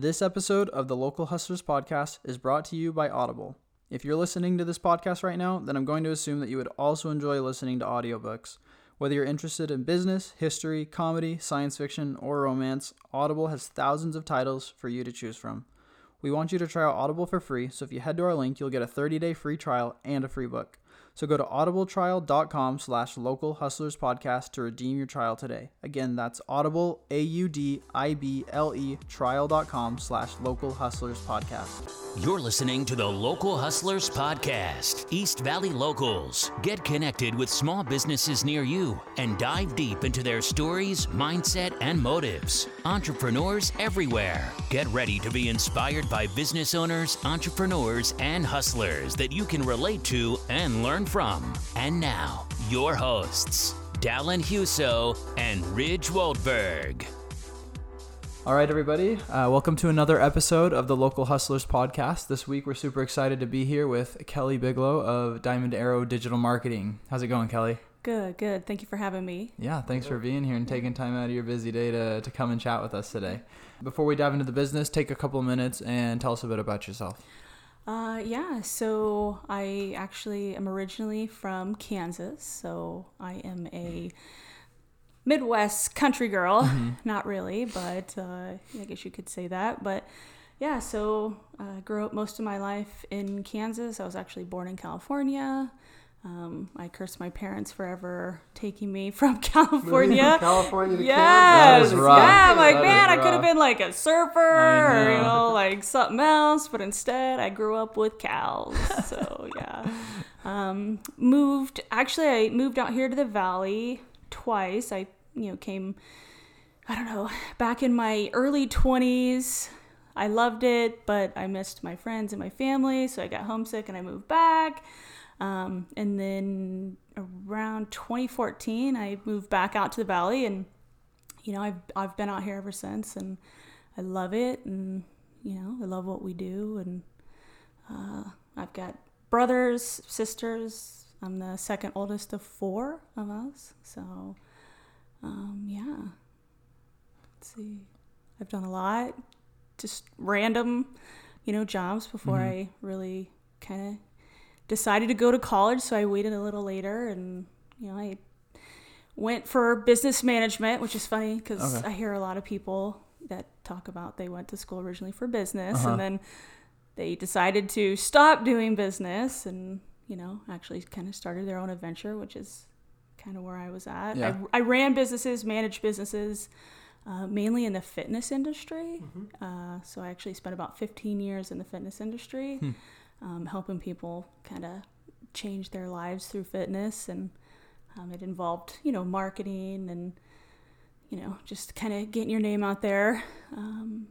This episode of the Local Hustlers podcast is brought to you by Audible. If you're listening to this podcast right now, then I'm going to assume that you would also enjoy listening to audiobooks. Whether you're interested in business, history, comedy, science fiction, or romance, Audible has thousands of titles for you to choose from. We want you to try out Audible for free, so if you head to our link, you'll get a 30-day free trial and a free book. So go to audibletrial.com slash local hustlers podcast to redeem your trial today. Again, that's audible, A-U-D-I-B-L-E, trial.com slash local hustlers podcast. You're listening to the Local Hustlers Podcast, East Valley Locals. Get connected with small businesses near you and dive deep into their stories, mindset, and motives. Entrepreneurs everywhere. Get ready to be inspired by business owners, entrepreneurs, and hustlers that you can relate to and learn from. And now, your hosts, Dallin Huso and Ridge Waldberg. All right, everybody. Uh, welcome to another episode of the Local Hustlers podcast. This week, we're super excited to be here with Kelly Bigelow of Diamond Arrow Digital Marketing. How's it going, Kelly? Good, good. Thank you for having me. Yeah, thanks for being here and taking time out of your busy day to, to come and chat with us today. Before we dive into the business, take a couple of minutes and tell us a bit about yourself. Uh, yeah, so I actually am originally from Kansas, so I am a Midwest country girl. Mm-hmm. Not really, but uh, I guess you could say that. But yeah, so I uh, grew up most of my life in Kansas. I was actually born in California. Um, I curse my parents forever taking me from California. From California to yes, rough. yeah. I'm like, That man, I could have been like a surfer or you know. Like something else, but instead I grew up with cows. So yeah, um, moved. Actually, I moved out here to the valley twice. I you know came. I don't know, back in my early 20s. I loved it, but I missed my friends and my family, so I got homesick and I moved back. Um, and then around 2014, I moved back out to the valley, and you know, I've I've been out here ever since, and I love it, and you know, I love what we do, and uh, I've got brothers, sisters. I'm the second oldest of four of us, so um, yeah. Let's see, I've done a lot, just random, you know, jobs before I really kind of decided to go to college, so I waited a little later, and you know, I went for business management, which is funny because Okay. I hear a lot of people that talk about they went to school originally for business, Uh-huh. and then they decided to stop doing business, and you know, actually kind of started their own adventure, which is kind of where I was at. Yeah. I, I ran businesses, managed businesses. Uh, mainly in the fitness industry. Uh, so I actually spent about 15 years in the fitness industry, um, helping people kind of change their lives through fitness. And um, it involved, you know, marketing and, you know, just kind of getting your name out there. Um,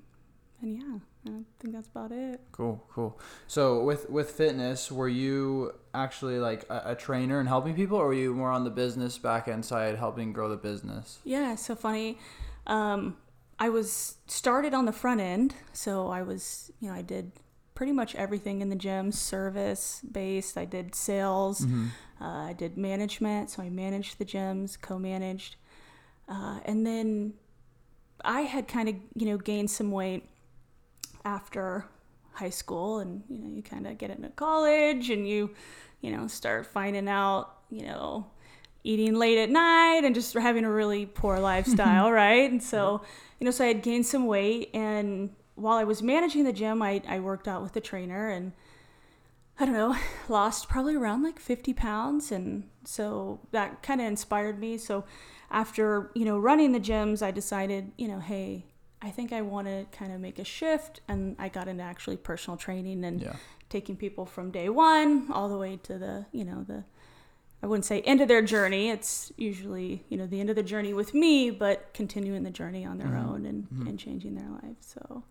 and yeah, I think that's about it. Cool, cool. So with with fitness, were you actually like a, a trainer and helping people, or were you more on the business back end side, helping grow the business? Yeah, so funny. Um, I was started on the front end, so I was, you know, I did pretty much everything in the gym, service based. I did sales, uh, I did management, so I managed the gyms, co-managed, uh, and then I had kind of, you know, gained some weight after high school, and you know, you kind of get into college, and you, you know, start finding out, you know, eating late at night and just having a really poor lifestyle, right? And so, you know, so I had gained some weight. And while I was managing the gym, I, I worked out with the trainer and I don't know, lost probably around like 50 pounds. And so that kind of inspired me. So after, you know, running the gyms, I decided, you know, hey, I think I want to kind of make a shift. And I got into actually personal training and Yeah. taking people from day one all the way to the, you know, the, I wouldn't say end of their journey. It's usually, you know, the end of the journey with me, but continuing the journey on their own and, and changing their life. So,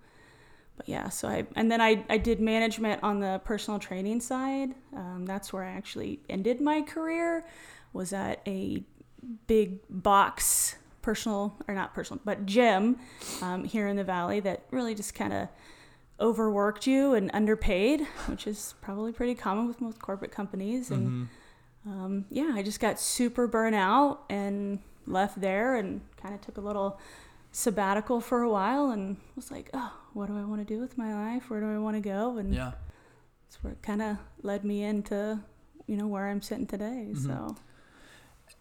but yeah, so I, and then I, I did management on the personal training side. Um, that's where I actually ended my career, was at a big box personal, or not personal, but gym um, here in the Valley that really just kind of overworked you and underpaid, which is probably pretty common with most corporate companies. And um, yeah, I just got super burnt out and left there and kind of took a little sabbatical for a while and was like, oh, what do I want to do with my life? Where do I want to go? And Yeah. that's where it kind of led me into, you know, where I'm sitting today. Mm-hmm. So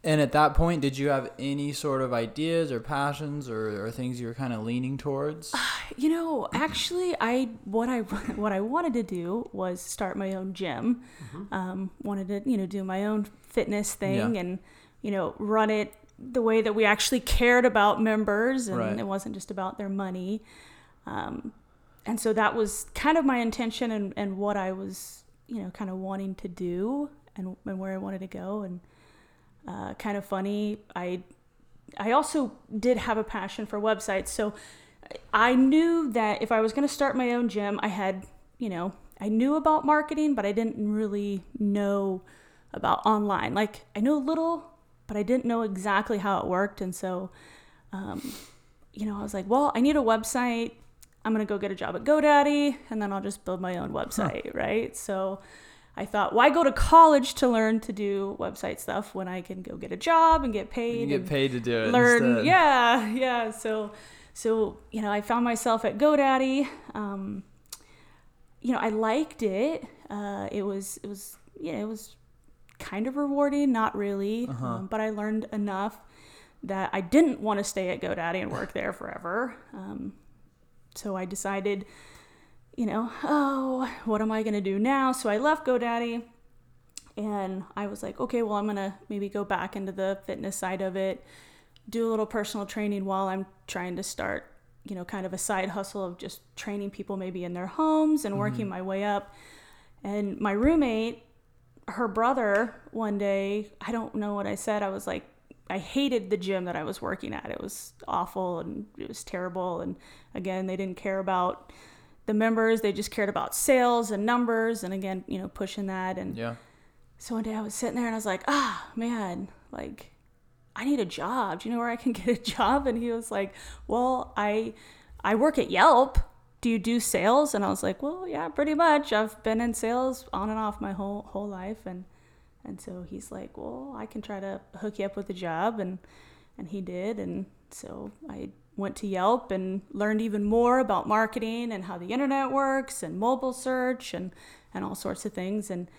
And at that point, did you have any sort of ideas or passions or, or things you were kind of leaning towards? You know, actually, I what I what I wanted to do was start my own gym. Um, wanted to you know do my own fitness thing Yeah. and you know run it the way that we actually cared about members and Right. it wasn't just about their money. Um, and so that was kind of my intention and, and what I was you know kind of wanting to do and, and where I wanted to go and uh, kind of funny. I I also did have a passion for websites, so I knew that if I was going to start my own gym, I had, you know, I knew about marketing, but I didn't really know about online. Like I knew a little, but I didn't know exactly how it worked, and so, um, you know, I was like, well, I need a website. I'm gonna go get a job at GoDaddy, and then I'll just build my own website, right? So. I thought, why go to college to learn to do website stuff when I can go get a job and get paid? You get paid to do it. learn instead. yeah yeah so so you know i found myself at godaddy um you know i liked it uh it was it was yeah it was kind of rewarding not really um, but i learned enough that i didn't want to stay at godaddy and work there forever um so i decided you know oh what am i going to do now so i left godaddy and I was like, okay, well, I'm gonna maybe go back into the fitness side of it, do a little personal training while I'm trying to start, you know, kind of a side hustle of just training people maybe in their homes and working mm-hmm. my way up. And my roommate, her brother, one day, I don't know what I said. I was like, I hated the gym that I was working at. It was awful and it was terrible. And again, they didn't care about the members, they just cared about sales and numbers. And again, you know, pushing that. And Yeah. so one day I was sitting there and I was like, ah, man, like, I need a job. Do you know where I can get a job? And he was like, well, I, I work at Yelp. Do you do sales? And I was like, well, yeah, pretty much. I've been in sales on and off my whole whole life. And and so he's like, well, I can try to hook you up with a job. And and he did. And so I went to Yelp and learned even more about marketing and how the internet works and mobile search and and all sorts of things. And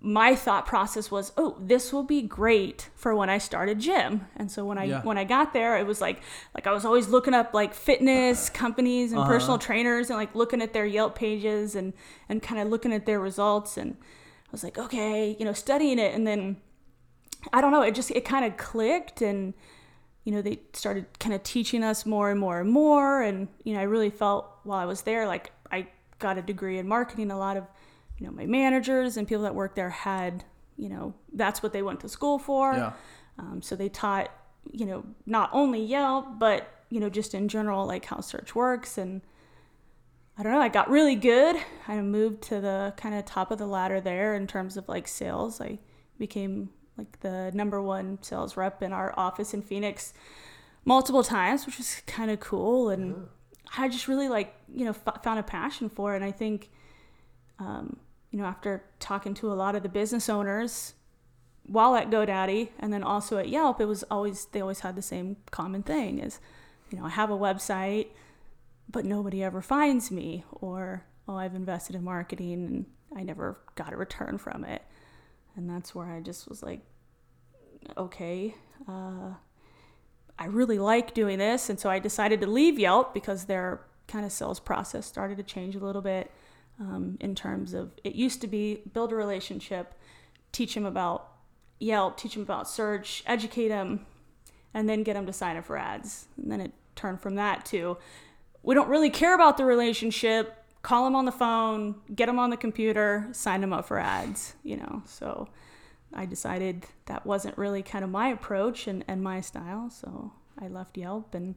my thought process was, oh, this will be great for when I start a gym. And so when I Yeah. when I got there, it was like like I was always looking up like fitness uh-huh. companies and uh-huh. personal trainers and like looking at their Yelp pages and and kind of looking at their results and I was like, okay, you know, studying it and then I don't know, it just it kind of clicked and you know, they started kind of teaching us more and more and more and you know, I really felt while I was there like I got a degree in marketing a lot of you know, my managers and people that work there had, you know, that's what they went to school for. Yeah. Um, so they taught, you know, not only Yelp, but, you know, just in general, like how search works. And I don't know, I got really good. I moved to the kind of top of the ladder there in terms of like sales. I became like the number one sales rep in our office in Phoenix multiple times, which was kind of cool. And I just really like, you know, f- found a passion for it. And I think, um, you know, after talking to a lot of the business owners while at GoDaddy and then also at Yelp, it was always, they always had the same common thing is, you know, I have a website, but nobody ever finds me or, oh, I've invested in marketing and I never got a return from it. And that's where I just was like, okay, uh, I really like doing this. And so I decided to leave Yelp because their kind of sales process started to change a little bit um, in terms of it used to be build a relationship, teach them about Yelp, teach them about search, educate them, and then get them to sign up for ads. And then it turned from that to we don't really care about the relationship. Call them on the phone, get them on the computer, sign them up for ads, you know. So I decided that wasn't really kind of my approach and, and my style. So I left Yelp and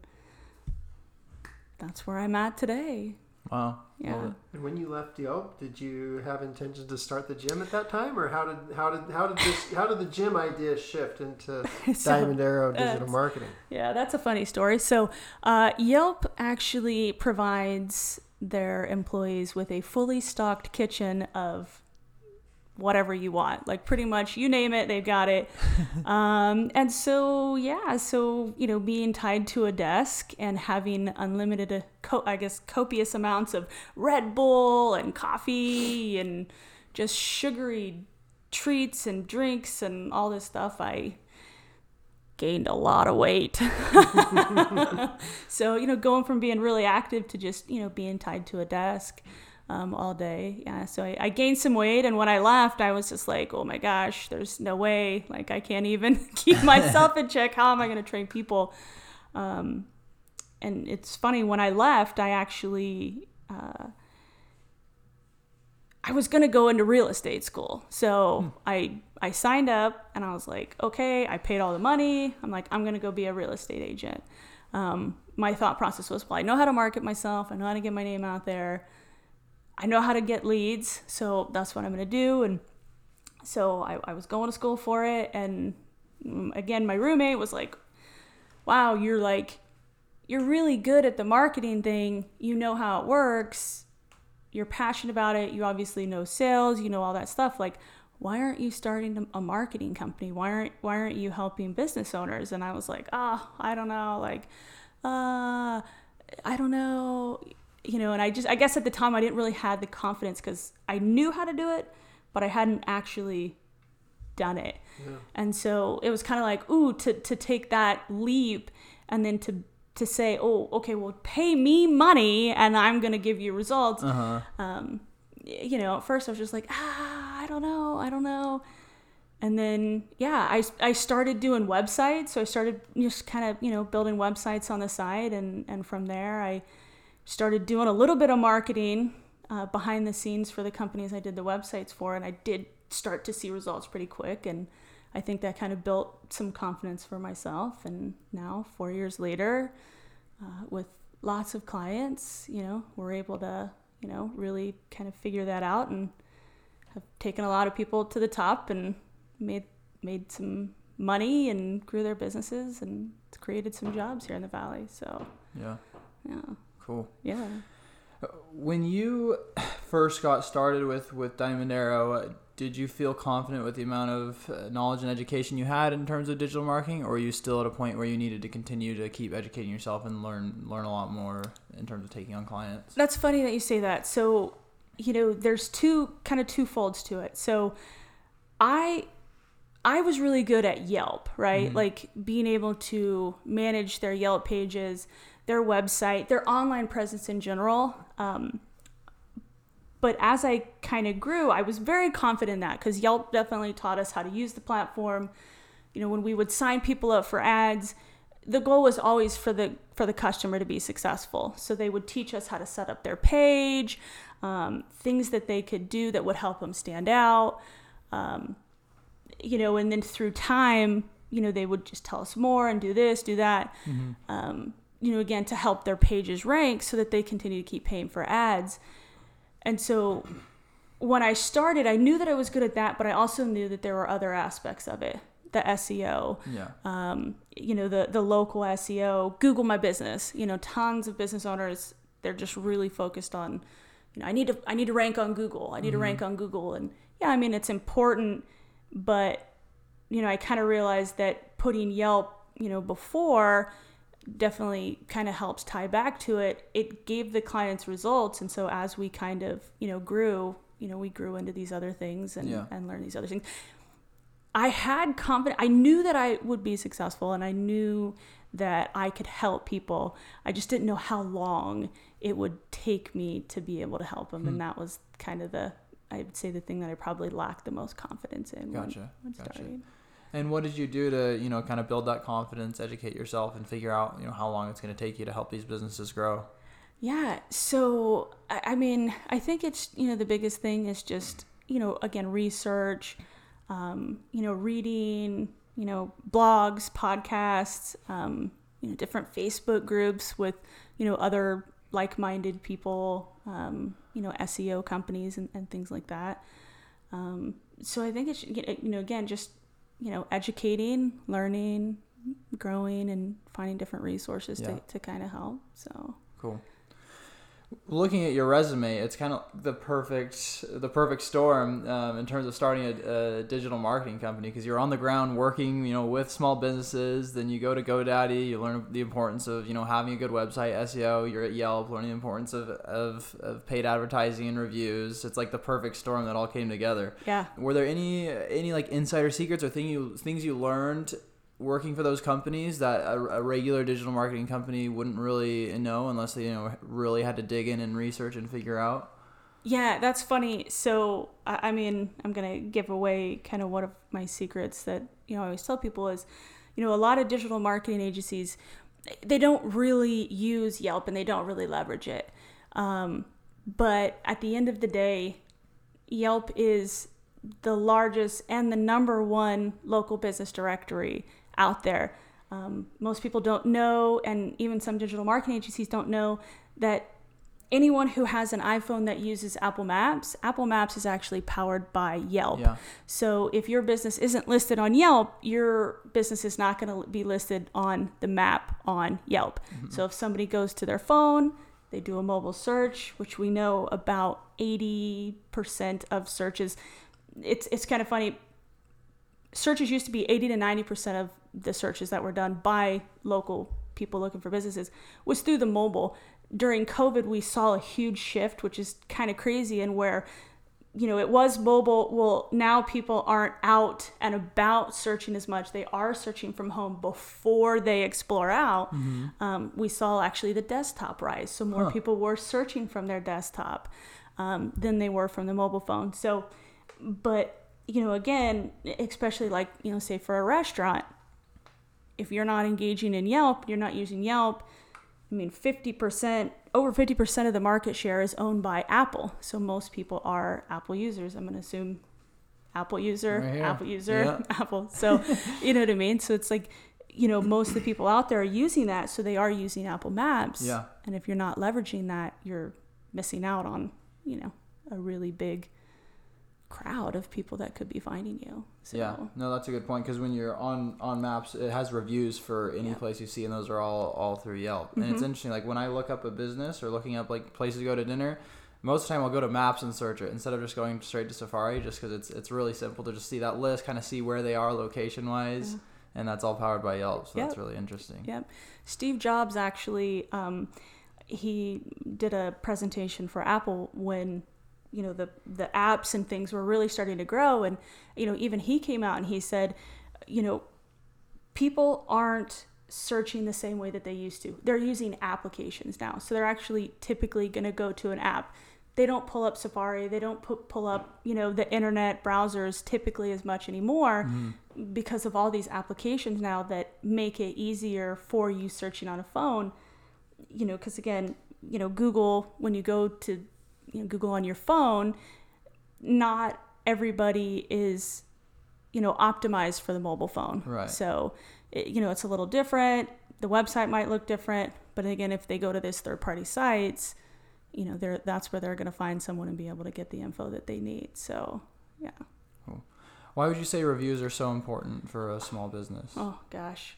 that's where I'm at today. Wow. Yeah. Love. And when you left Yelp, did you have intentions to start the gym at that time, or how did how did how did this how did the gym idea shift into So, Diamond Arrow digital marketing? Yeah, that's a funny story. So, uh, Yelp actually provides their employees with a fully stocked kitchen of whatever you want. Like pretty much you name it, they've got it. um, and so yeah, so you know, being tied to a desk and having unlimited, co- I guess, copious amounts of Red Bull and coffee and just sugary treats and drinks and all this stuff, I gained a lot of weight. so, you know, going from being really active to just, you know, being tied to a desk um, all day. Yeah. So I, I, gained some weight. And when I left, I was just like, oh my gosh, there's no way. Like, I can't even keep myself in check. How am I going to train people? Um, and it's funny, when I left, I actually. Uh, I was gonna go into real estate school, so hmm. I I signed up and I was like, okay, I paid all the money. I'm like, I'm gonna go be a real estate agent. Um, my thought process was, well, I know how to market myself. I know how to get my name out there. I know how to get leads, so that's what I'm gonna do. And so I, I was going to school for it. And mm, again, my roommate was like, wow, you're like, you're really good at the marketing thing. You know how it works. You're passionate about it. You obviously know sales. You know all that stuff. Like, why aren't you starting a marketing company? Why aren't why aren't you helping business owners? And I was like, oh, I don't know, like, uh, I don't know, you know. And I just, I guess at the time I didn't really have the confidence because I knew how to do it, but I hadn't actually done it. Yeah. And so it was kind of like, ooh, to to take that leap and then to to say, oh, okay, well, pay me money and I'm gonna give you results. Uh-huh. Um, you know, at first I was just like, ah, I don't know, I don't know. And then, yeah, I, I started doing websites. So I started just kind of, you know, building websites on the side. And, and from there, I started doing a little bit of marketing uh, behind the scenes for the companies I did the websites for. And I did start to see results pretty quick. And I think that kind of built some confidence for myself. And now, four years later, uh, with lots of clients, you know, we're able to you know, really kind of figure that out and have taken a lot of people to the top and made made some money and grew their businesses and created some jobs here in the valley. So yeah, yeah, cool. Yeah. Uh, when you first got started with with Diamond Arrow, uh, did you feel confident with the amount of uh, knowledge and education you had in terms of digital marketing, or are you still at a point where you needed to continue to keep educating yourself and learn learn a lot more in terms of taking on clients? That's funny that you say that. So, you know, there's two kind of two folds to it. So, I I was really good at Yelp, right? Mm-hmm. Like being able to manage their Yelp pages, their website, their online presence in general. Um, but as I kind of grew, I was very confident in that because Yelp definitely taught us how to use the platform. You know, when we would sign people up for ads, the goal was always for the for the customer to be successful. So they would teach us how to set up their page, um, things that they could do that would help them stand out. Um, you know, and then through time, you know, they would just tell us more and do this, do that. Mm-hmm. Um, you know, again to help their pages rank so that they continue to keep paying for ads. And so when I started, I knew that I was good at that, but I also knew that there were other aspects of it. The SEO, yeah. um, you know, the the local SEO, Google My Business. You know, tons of business owners they're just really focused on, you know, I need to I need to rank on Google. I need mm-hmm. to rank on Google, and yeah, I mean it's important, but you know, I kind of realized that putting Yelp, you know, before definitely kind of helps tie back to it. It gave the clients results, and so as we kind of you know grew, you know, we grew into these other things and yeah. and learned these other things. I had confidence. I knew that I would be successful, and I knew that I could help people. I just didn't know how long it would take me to be able to help them, hmm. and that was kind of the I would say the thing that I probably lacked the most confidence in gotcha. when, when gotcha. starting. And what did you do to, you know, kind of build that confidence, educate yourself, and figure out, you know, how long it's going to take you to help these businesses grow? Yeah. So, I mean, I think it's, you know, the biggest thing is just, you know, again, research, um, you know, reading, you know, blogs, podcasts, um, you know, different Facebook groups with, you know, other like minded people, um, you know, SEO companies and, and things like that. Um, so I think it's, you know, again, just you know, educating, learning, growing, and finding different resources yeah. to, to kind of help. So cool. Looking at your resume, it's kind of the perfect the perfect storm um, in terms of starting a, a digital marketing company because you're on the ground working, you know, with small businesses. Then you go to GoDaddy, you learn the importance of you know having a good website, SEO. You're at Yelp, learning the importance of of, of paid advertising and reviews. It's like the perfect storm that all came together. Yeah. Were there any any like insider secrets or thing you things you learned working for those companies that a, a, regular digital marketing company wouldn't really know unless they you know really had to dig in and research and figure out? Yeah that's funny. So i mean i'm gonna give away kind of one of my secrets that you know i always tell people is you know a lot of digital marketing agencies they don't really use yelp and they don't really leverage it. Um, but at the end of the day yelp is the largest and the number one local business directory out there. Um, most people don't know, and even some digital marketing agencies don't know that anyone who has an iPhone that uses Apple Maps, Apple Maps is actually powered by Yelp. Yeah. So if your business isn't listed on Yelp, your business is not going to be listed on the map on Yelp. Mm-hmm. So if somebody goes to their phone, they do a mobile search, which we know about 80% of searches. It's it's kind of funny. Searches used to be 80 to 90% of the searches that were done by local people looking for businesses was through the mobile. During COVID, we saw a huge shift, which is kind of crazy, and where you know it was mobile. Well, now people aren't out and about searching as much. They are searching from home before they explore out. Mm-hmm. Um, we saw actually the desktop rise, so more huh. people were searching from their desktop um, than they were from the mobile phone. So, but you know, again, especially like you know, say for a restaurant, if you're not engaging in Yelp, you're not using Yelp. I mean, 50%, over 50% of the market share is owned by Apple. So most people are Apple users. I'm going to assume Apple user, right Apple user, yeah. Apple. So, you know what I mean? So it's like, you know, most of the people out there are using that. So they are using Apple Maps. Yeah. And if you're not leveraging that, you're missing out on, you know, a really big crowd of people that could be finding you. So. Yeah, no, that's a good point because when you're on on maps, it has reviews for any yeah. place you see, and those are all all through Yelp. Mm-hmm. And it's mm-hmm. interesting, like when I look up a business or looking up like places to go to dinner. Most of the time, I'll go to Maps and search it instead of just going straight to Safari, just because it's it's really simple to just see that list, kind of see where they are location wise, yeah. and that's all powered by Yelp. So yep. that's really interesting. Yep. Steve Jobs actually, um, he did a presentation for Apple when you know the the apps and things were really starting to grow. And you know even he came out and he said you know people aren't searching the same way that they used to. They're using applications now. So they're actually typically going to go to an app. They don't pull up safari. They don't put, pull up you know the internet browsers typically as much anymore mm-hmm. because of all these applications now that make it easier for you searching on a phone. You know because again you know google when you go to you know, Google on your phone, not everybody is, you know, optimized for the mobile phone. Right. So, it, you know, it's a little different. The website might look different, but again, if they go to this third-party sites, you know, they're that's where they're going to find someone and be able to get the info that they need. So, yeah. Cool. Why would you say reviews are so important for a small business? Oh gosh,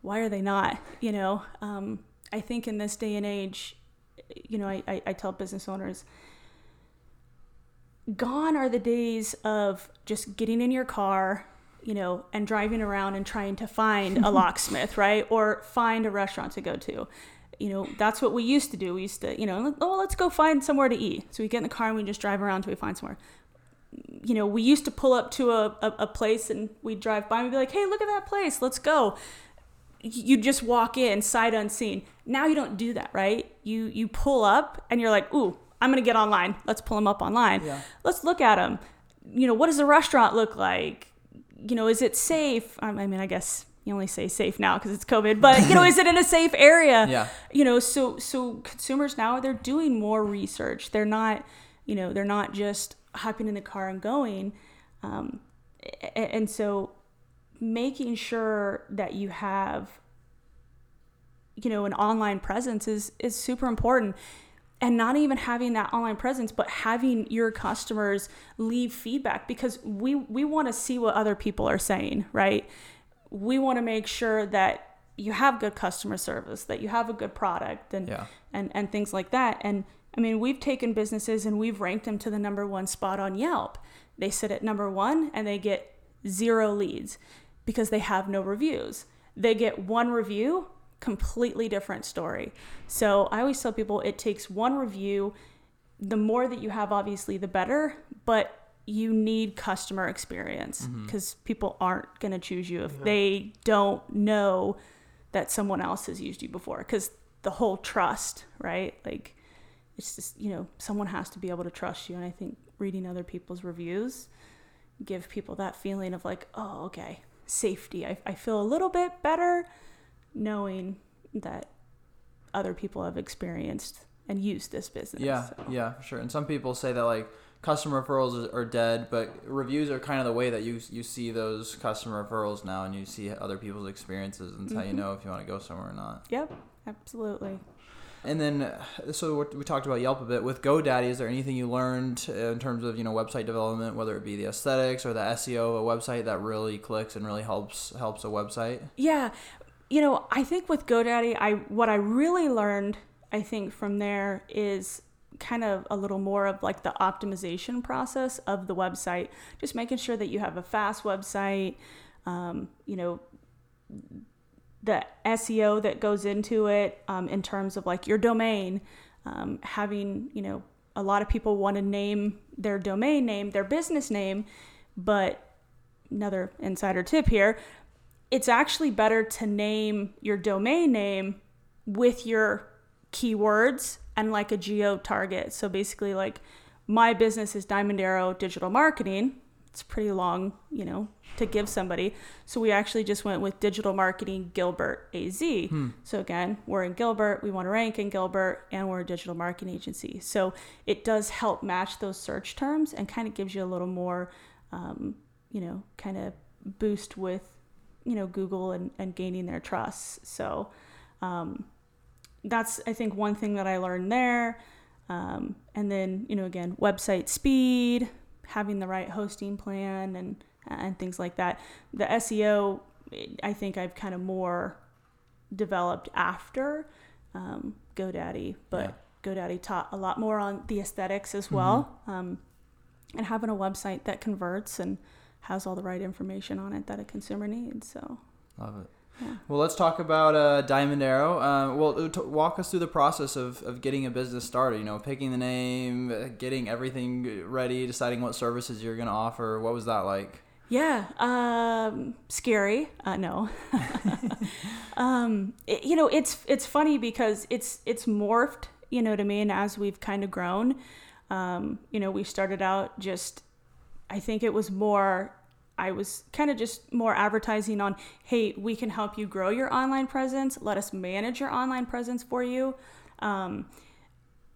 why are they not? You know, um, I think in this day and age, you know, I, I, I tell business owners, gone are the days of just getting in your car, you know, and driving around and trying to find a locksmith, right? Or find a restaurant to go to. You know, that's what we used to do. We used to, you know, oh, let's go find somewhere to eat. So we get in the car and we just drive around until we find somewhere. You know, we used to pull up to a, a, a place and we'd drive by and we'd be like, hey, look at that place. Let's go you just walk in sight unseen. Now you don't do that, right? You you pull up and you're like, "Ooh, I'm going to get online. Let's pull them up online. Yeah. Let's look at them. You know, what does the restaurant look like? You know, is it safe? I mean, I guess you only say safe now because it's COVID, but you know, is it in a safe area? Yeah. You know, so so consumers now they're doing more research. They're not, you know, they're not just hopping in the car and going. Um, and so making sure that you have you know an online presence is is super important and not even having that online presence but having your customers leave feedback because we we want to see what other people are saying right we want to make sure that you have good customer service that you have a good product and yeah. and and things like that and I mean, we've taken businesses and we've ranked them to the number one spot on Yelp. They sit at number one and they get zero leads because they have no reviews. They get one review, completely different story. So I always tell people it takes one review. The more that you have, obviously, the better, but you need customer experience mm-hmm. because people aren't going to choose you if they don't know that someone else has used you before. Because the whole trust, right? Like, it's just you know someone has to be able to trust you and i think reading other people's reviews give people that feeling of like oh okay safety i, I feel a little bit better knowing that other people have experienced and used this business Yeah, so. yeah, for sure. And some people say that like customer referrals are dead, but reviews are kind of the way that you you see those customer referrals now, and you see other people's experiences, and it's how you Mm-hmm. know if you want to go somewhere or not. yep absolutely And then, so we talked about Yelp a bit. With GoDaddy, is there anything you learned in terms of you know website development, whether it be the aesthetics or the SEO of a website that really clicks and really helps helps a website? Yeah, you know, I think with GoDaddy, I what I really learned, I think from there is kind of a little more of like the optimization process of the website, just making sure that you have a fast website, um, you know, the SEO that goes into it um, in terms of like your domain, um, having, you know, a lot of people want to name their domain name, their business name, but another insider tip here it's actually better to name your domain name with your keywords and like a geo target. So basically, like my business is Diamond Arrow Digital Marketing. It's pretty long, you know, to give somebody. So we actually just went with Digital Marketing Gilbert AZ. So again, we're in Gilbert. We want to rank in Gilbert, and we're a digital marketing agency. So it does help match those search terms and kind of gives you a little more, um, you know, kind of boost with you know google and, and gaining their trust. So um, that's i think one thing that i learned there. Um, and then you know again website speed having the right hosting plan and and things like that. The seo i think i've kind of more developed after um, godaddy but godaddy taught a lot more on the aesthetics as well um, and having a website that converts and has all the right information on it that a consumer needs. So Love it. Yeah. Well, let's talk about uh, Diamond Arrow. Uh, well, t- walk us through the process of, of getting a business started. You know, picking the name, uh, getting everything ready, deciding what services you're going to offer. What was that like? yeah, um, scary. Uh, no, um, it- you know it's it's funny because it's it's morphed. You know what I mean? As we've kind of grown, um, you know, we started out just. I think it was more. I was kind of just more advertising on, hey, we can help you grow your online presence. Let us manage your online presence for you. Um,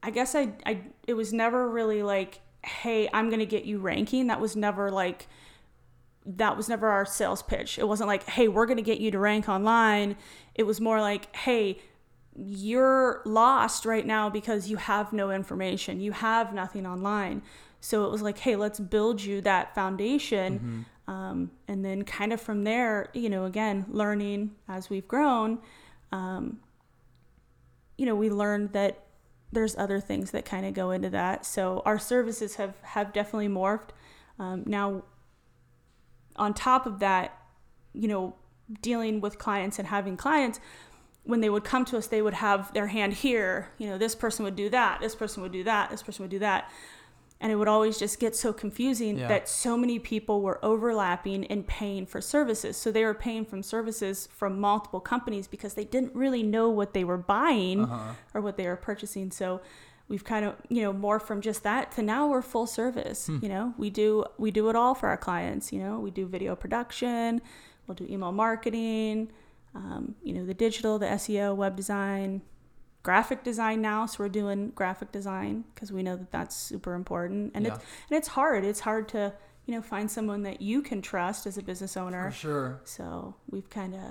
I guess I, I it was never really like, hey, I'm gonna get you ranking. That was never like that was never our sales pitch. It wasn't like, hey, we're gonna get you to rank online. It was more like, hey, you're lost right now because you have no information. You have nothing online. So it was like, hey, let's build you that foundation. Um, and then kind of from there, you know, again, learning as we've grown, um, you know, we learned that there's other things that kind of go into that. So our services have have definitely morphed. Um, now, on top of that, you know, dealing with clients and having clients, when they would come to us, they would have their hand here. You know, this person would do that. This person would do that. This person would do that. And it would always just get so confusing Yeah. that so many people were overlapping and paying for services. So they were paying from services from multiple companies because they didn't really know what they were buying or what they were purchasing. So we've kind of, you know, more from just that to now we're full service. You know, we do we do it all for our clients. You know, we do video production, we'll do email marketing, um, you know, the digital, the SEO, web design, graphic design now so we're doing graphic design because we know that that's super important and Yeah. it's and it's hard it's hard to you know find someone that you can trust as a business owner For sure. so we've kind of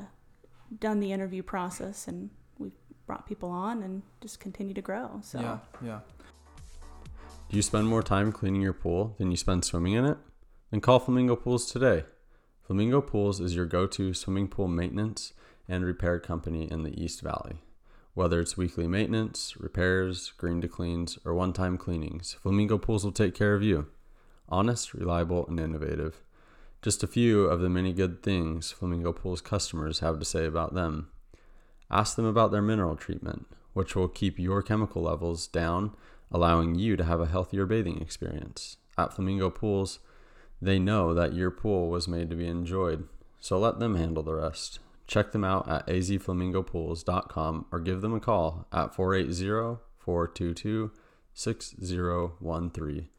done the interview process and we've brought people on and just continue to grow so Yeah, yeah. Do you spend more time cleaning your pool than you spend swimming in it? Then call Flamingo Pools today. Flamingo Pools is your go to swimming pool maintenance and repair company in the East Valley. Whether it's weekly maintenance, repairs, green to cleans, or one time cleanings, Flamingo Pools will take care of you. Honest, reliable, and innovative. Just a few of the many good things Flamingo Pools customers have to say about them. Ask them about their mineral treatment, which will keep your chemical levels down, allowing you to have a healthier bathing experience. At Flamingo Pools, they know that your pool was made to be enjoyed, so let them handle the rest. Check them out at azflamingopools.com or give them a call at 480 422 6013.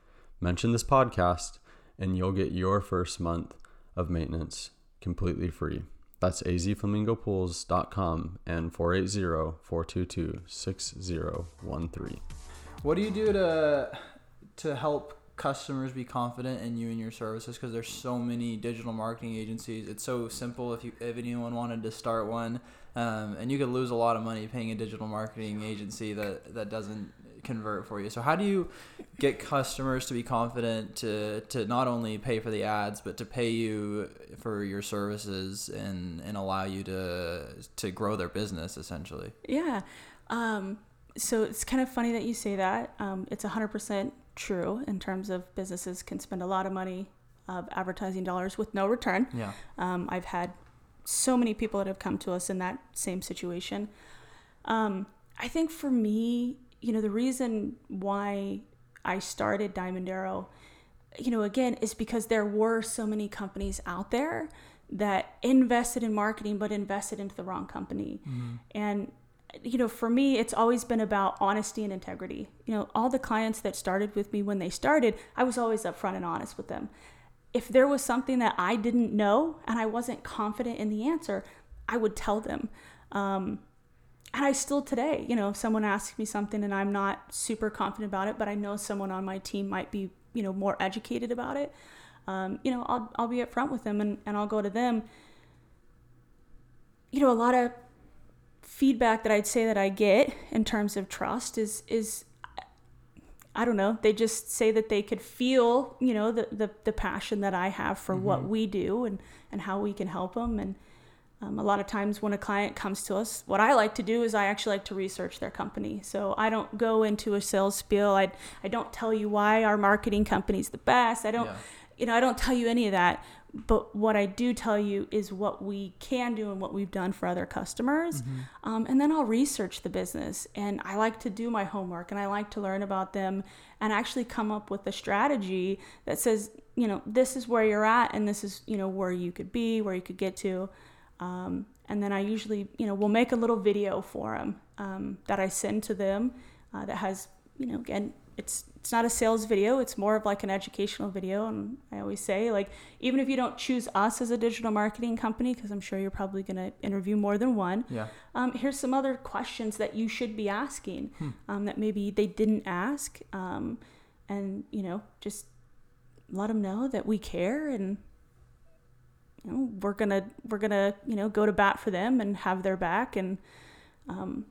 Mention this podcast and you'll get your first month of maintenance completely free. That's azflamingopools.com and 480 422 6013. What do you do to to help customers be confident in you and your services? Because there's so many digital marketing agencies. It's so simple if you if anyone wanted to start one, um, and you could lose a lot of money paying a digital marketing agency that that doesn't convert for you. So how do you get customers to be confident to to not only pay for the ads but to pay you for your services and and allow you to to grow their business essentially? Yeah. Um, so it's kind of funny that you say that. Um, it's 100% true in terms of businesses can spend a lot of money of advertising dollars with no return. Yeah. Um, I've had so many people that have come to us in that same situation. Um, I think for me, you know, the reason why I started Diamond Arrow, you know, again, is because there were so many companies out there that invested in marketing but invested into the wrong company. And you know, for me, it's always been about honesty and integrity. You know, all the clients that started with me when they started, I was always upfront and honest with them. If there was something that I didn't know and I wasn't confident in the answer, I would tell them. Um, and I still today, you know, if someone asks me something and I'm not super confident about it, but I know someone on my team might be, you know, more educated about it, um, you know, I'll, I'll be upfront with them and, and I'll go to them. You know, a lot of feedback that I'd say that I get in terms of trust is is I don't know. They just say that they could feel, you know, the the, the passion that I have for what we do and and how we can help them. And um, a lot of times when a client comes to us, what I like to do is I actually like to research their company. So I don't go into a sales spiel. I I don't tell you why our marketing company's the best. I don't, Yeah. you know, I don't tell you any of that. But what I do tell you is what we can do and what we've done for other customers. Um, and then I'll research the business. And I like to do my homework and I like to learn about them and actually come up with a strategy that says, you know, this is where you're at and this is, you know, where you could be, where you could get to. Um, and then I usually, you know, will make a little video for them um, that I send to them uh, that has, you know, again, it's it's not a sales video. It's more of like an educational video. And I always say, like, even if you don't choose us as a digital marketing company, because I'm sure you're probably going to interview more than one, Yeah. um, here's some other questions that you should be asking um, that maybe they didn't ask. Um, and, you know, just let them know that we care and you know, we're gonna we're gonna you know go to bat for them and have their back and um,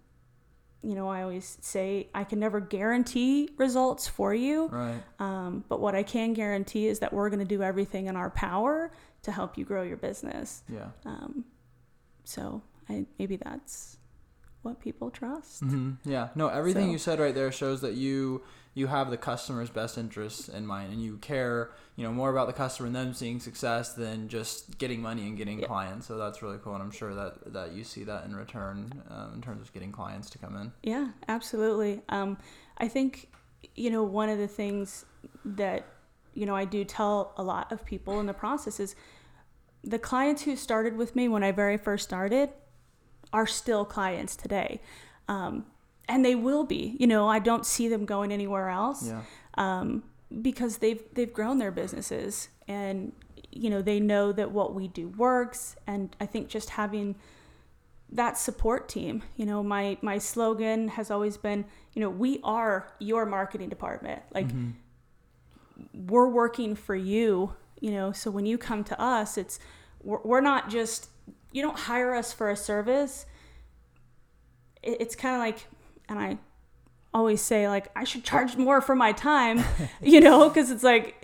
you know I always say I can never guarantee results for you Right. um, but what I can guarantee is that we're gonna do everything in our power to help you grow your business Yeah. um, so I maybe that's what people trust hmm Yeah. No, everything So- you said right there shows that you you have the customer's best interests in mind, and you care, you know, more about the customer and them seeing success than just getting money and getting Yeah. clients. So that's really cool, and I'm sure that that you see that in return um, in terms of getting clients to come in. Yeah, absolutely. Um, I think, you know, one of the things that, you know, I do tell a lot of people in the process is the clients who started with me when I very first started are still clients today. Um, and they will be, you know, I don't see them going anywhere else Yeah. um, because they've they've grown their businesses and you know they know that what we do works. And I think just having that support team you know my my slogan has always been you know we are your marketing department. Like we're working for you you know so when you come to us it's we're, we're not just you don't hire us for a service. It, it's kind of like and i always say like i should charge more for my time you know because it's like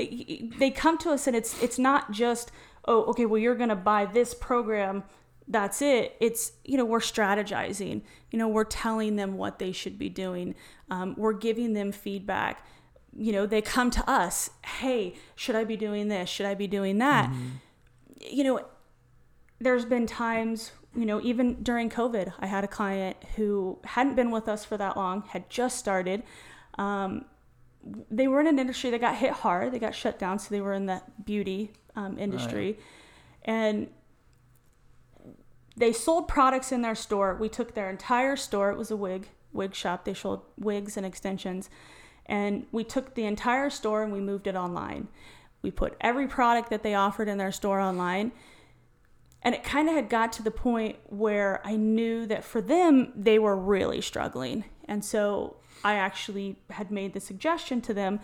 they come to us and it's it's not just oh okay well you're gonna buy this program that's it. It's, you know, we're strategizing, you know, we're telling them what they should be doing, um, we're giving them feedback. You know, they come to us, hey, should I be doing this? Should I be doing that? You know, there's been times, you know, even during COVID, I had a client who hadn't been with us for that long, had just started. Um, they were in an industry that got hit hard. They got shut down, so they were in the beauty um, industry, and they sold products in their store. We took their entire store. It was a wig wig shop. They sold wigs and extensions, and we took the entire store and we moved it online. We put every product that they offered in their store online. And it kind of had got to the point where I knew that for them, they were really struggling. And so I actually had made the suggestion to them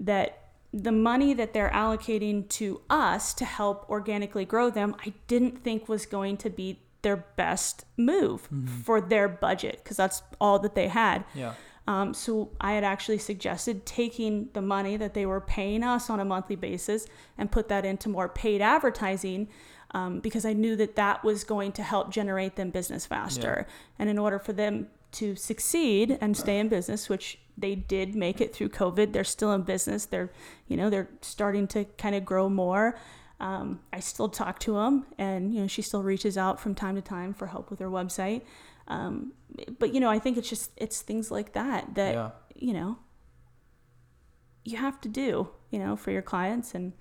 that the money that they're allocating to us to help organically grow them, I didn't think was going to be their best move for their budget because that's all that they had. Yeah. Um, so I had actually suggested taking the money that they were paying us on a monthly basis and put that into more paid advertising um, because I knew that that was going to help generate them business faster. And in order for them to succeed and stay in business, which they did make it through COVID, they're still in business. They're, you know, they're starting to kind of grow more. Um, I still talk to them, and you know, she still reaches out from time to time for help with her website. Um, but you know, I think it's just it's things like that that Yeah. you know you have to do, you know, for your clients and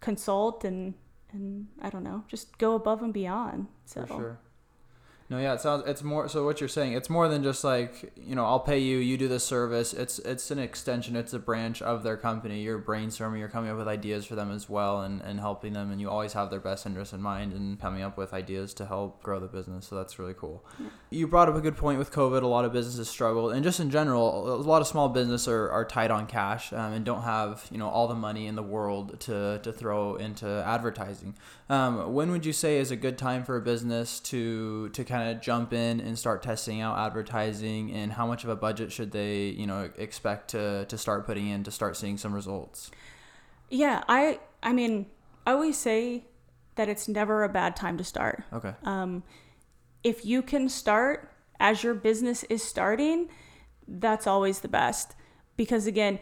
consult and and I don't know, just go above and beyond. So For sure. No, yeah, it sounds it's more so what you're saying, it's more than just like, you know, I'll pay you, you do the service. It's it's an extension, it's a branch of their company. You're brainstorming, you're coming up with ideas for them as well and, and helping them and you always have their best interest in mind and coming up with ideas to help grow the business. So that's really cool. You brought up a good point with COVID. A lot of businesses struggled, and just in general, a lot of small business are, are tight on cash um, and don't have you know all the money in the world to, to throw into advertising. Um, when would you say is a good time for a business to to kind of jump in and start testing out advertising, and how much of a budget should they you know expect to to start putting in to start seeing some results? yeah, I I mean, I always say that it's never a bad time to start. Okay. Um, if you can start as your business is starting, that's always the best. Because again,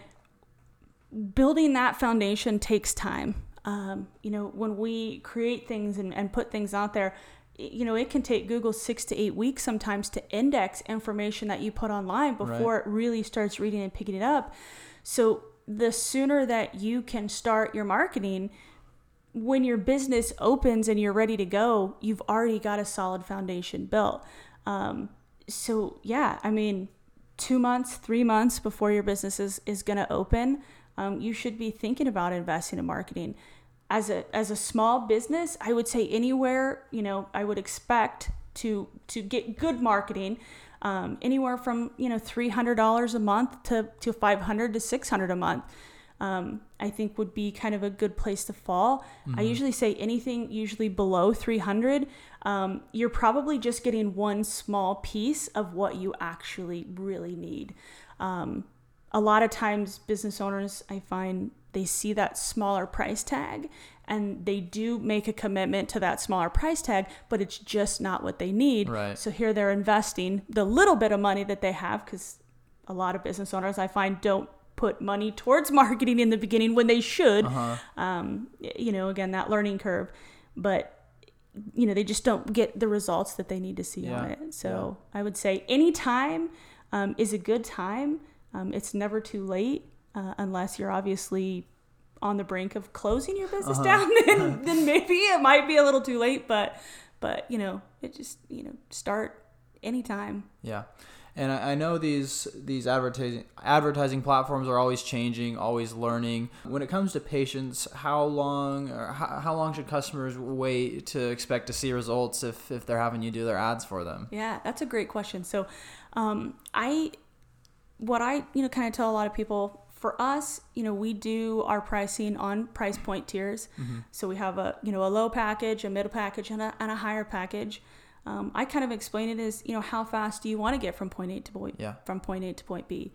building that foundation takes time. Um, you know, when we create things and, and put things out there, you know, it can take Google six to eight weeks sometimes to index information that you put online before it really starts reading and picking it up. So the sooner that you can start your marketing, when your business opens and you're ready to go, you've already got a solid foundation built. Um, so yeah, I mean, two months, three months before your business is, is going to open, um, you should be thinking about investing in marketing. As a as a small business, I would say anywhere you know I would expect to to get good marketing, um, anywhere from you know three hundred dollars a month to to five hundred to six hundred a month um, I think would be kind of a good place to fall. I usually say anything usually below 300, um, you're probably just getting one small piece of what you actually really need. Um, a lot of times, business owners, I find they see that smaller price tag and they do make a commitment to that smaller price tag, but it's just not what they need. Right. So here they're investing the little bit of money that they have because a lot of business owners I find don't put money towards marketing in the beginning when they should. Um, you know, again, that learning curve, but you know, they just don't get the results that they need to see on it. So I would say any time um, is a good time. Um, it's never too late uh, unless you're obviously on the brink of closing your business down. Then, then maybe it might be a little too late. But, but you know, it just you know start anytime. Yeah. And I I know these these advertising advertising platforms are always changing, always learning. When it comes to patience, how long or how, how long should customers wait to expect to see results if, if they're having you do their ads for them? Yeah, that's a great question. So, um, I, what I, you know, kind of tell a lot of people, for us, you know, we do our pricing on price point tiers. So we have a, you know, a low package, a middle package, and a, and a higher package. Um, I kind of explain it as, you know, how fast do you want to get from point A to point, Yeah. from point A to point B?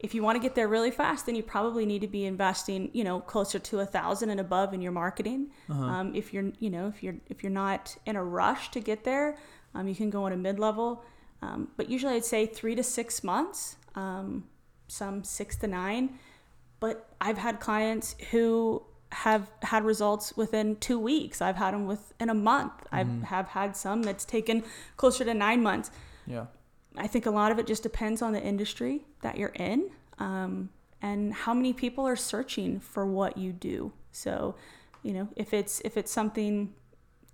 if you want to get there really fast, then you probably need to be investing, you know, closer to a thousand and above in your marketing. Um, if you're, you know, if you're if you're not in a rush to get there, um, you can go on a mid level. Um, but usually, I'd say three to six months. Um, some six to nine. But I've had clients who have had results within two weeks. I've had them within a month. I have had some that's taken closer to nine months. Yeah. I think a lot of it just depends on the industry that you're in um, and how many people are searching for what you do. So, you know, if it's if it's something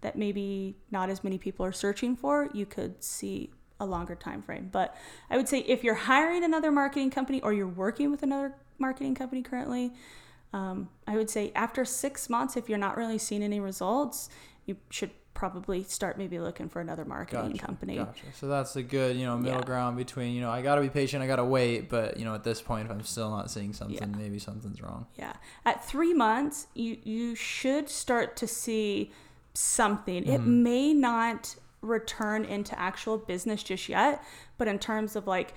that maybe not as many people are searching for, you could see a longer time frame. But I would say if you're hiring another marketing company or you're working with another marketing company currently, um, I would say after six months, if you're not really seeing any results, you should probably start maybe looking for another marketing Gotcha. company. Gotcha. So that's a good, you know, middle Yeah. ground between, you know, I got to be patient, I got to wait, but you know, at this point, if I'm still not seeing something, Yeah. maybe something's wrong. Yeah. At three months, you you should start to see something. It Mm-hmm. may not return into actual business just yet, but in terms of like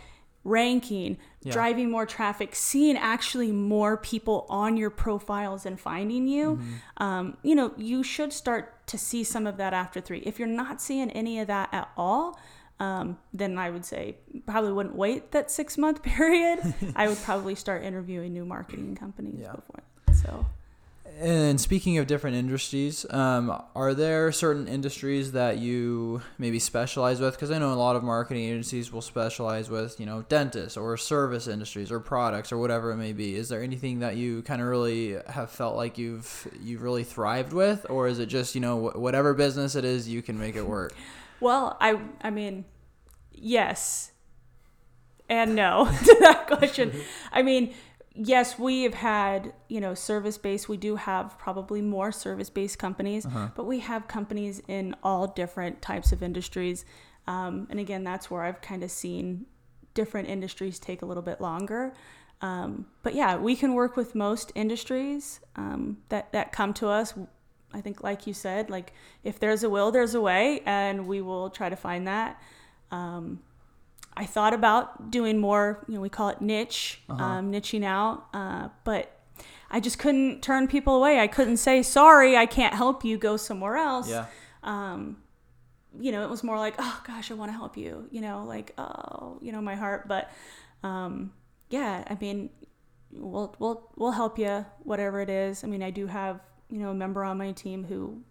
ranking, Yeah. driving more traffic, seeing actually more people on your profiles and finding you, Mm-hmm. um, you know, you should start to see some of that after three. If you're not seeing any of that at all, um, then I would say probably wouldn't wait that six month period. I would probably start interviewing new marketing companies Yeah. before. So And speaking of different industries, um, are there certain industries that you maybe specialize with? Because I know a lot of marketing agencies will specialize with, you know, dentists or service industries or products or whatever it may be. Is there anything that you kind of really have felt like you've you've really thrived with, or is it just you know wh- whatever business it is, you can make it work? Well, I I mean, yes and no to that question. I mean, yes, we have had, you know, service based. We do have probably more service based companies, but we have companies in all different types of industries. Um, and again, that's where I've kind of seen different industries take a little bit longer. Um, but yeah, we can work with most industries um, that, that come to us. I think, like you said, like if there's a will, there's a way, and we will try to find that. Um, I thought about doing more, you know, we call it niche, um, niching out, uh, but I just couldn't turn people away. I couldn't say, sorry, I can't help you, go somewhere else. Yeah. Um, you know, it was more like, oh gosh, I want to help you, you know, like, oh, you know, my heart. But um, yeah, I mean, we'll, we'll, we'll help you, whatever it is. I mean, I do have, you know, a member on my team who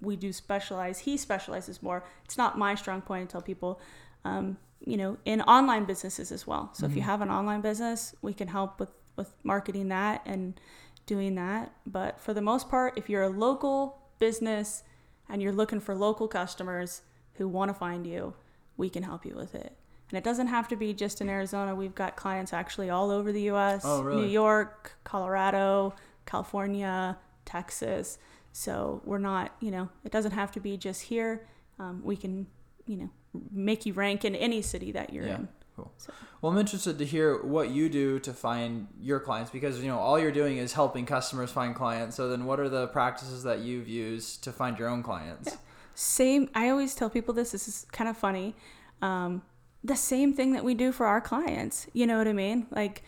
we do specialize. He specializes more. It's not my strong point to tell people, um, you know, in online businesses as well. So if you have an online business, we can help with with marketing that and doing that. But for the most part, if you're a local business and you're looking for local customers who want to find you, we can help you with it. And it doesn't have to be just in Arizona. We've got clients actually all over the U.S. Oh, really? New York, Colorado, California, Texas. So we're not, you know, it doesn't have to be just here. Um, we can, you know, make you rank in any city that you're Yeah. in. Cool. So- Well, I'm interested to hear what you do to find your clients because you know all you're doing is helping customers find clients. So then, what are the practices that you've used to find your own clients? Same. I always tell people this. This is kind of funny. Um, the same thing that we do for our clients. You know what I mean? Like,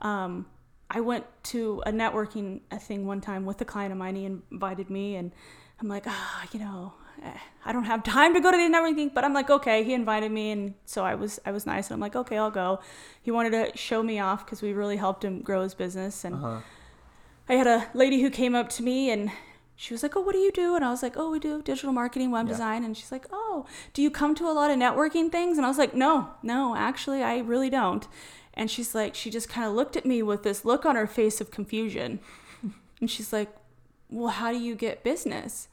um, I went to a networking thing one time with a client of mine. He invited me, and I'm like, ah, you know, I don't have time to go to the networking, but I'm like, okay. He invited me, and so I was I was nice, and I'm like, okay, I'll go. He wanted to show me off because we really helped him grow his business, and Uh-huh. I had a lady who came up to me and she was like, "Oh, what do you do?" And I was like, "Oh, we do digital marketing, web Yeah. design." And she's like, "Oh, do you come to a lot of networking things?" And I was like, "No, no, actually, I really don't." And she's like, she just kind of looked at me with this look on her face of confusion, and she's like, "Well, how do you get business?"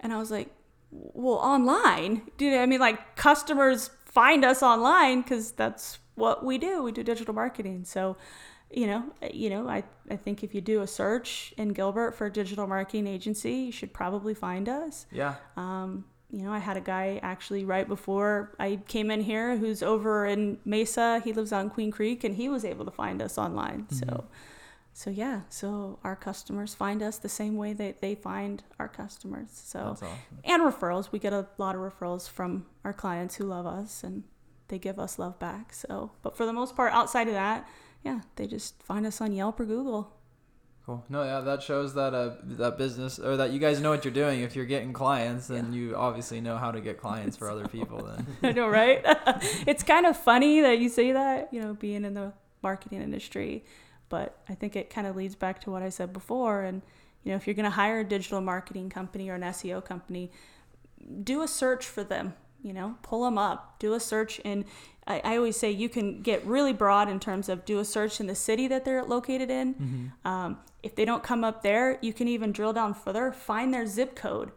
And I was like, "Well, online, dude. I mean, like customers find us online because that's what we do. We do digital marketing, so." you know, you know, I, I think if you do a search in Gilbert for a digital marketing agency, you should probably find us. Yeah. Um, you know, I had a guy actually right before I came in here who's over in Mesa. He lives on Queen Creek, and he was able to find us online. So, so yeah, so our customers find us the same way that they find our customers. So, awesome. and referrals. We get a lot of referrals from our clients who love us and they give us love back. So, but for the most part, outside of that, yeah, they just find us on Yelp or Google. Cool. No, yeah, that shows that uh that business or that you guys know what you're doing. If you're getting clients, then you obviously know how to get clients for other people. Then. I know, right? it's kind of funny that you say that, you know, being in the marketing industry, but I think it kind of leads back to what I said before. And, you know, if you're going to hire a digital marketing company or an SEO company, do a search for them, you know, pull them up, do a search in. I, I always say you can get really broad in terms of do a search in the city that they're located in. Um, if they don't come up there, you can even drill down further, find their zip code,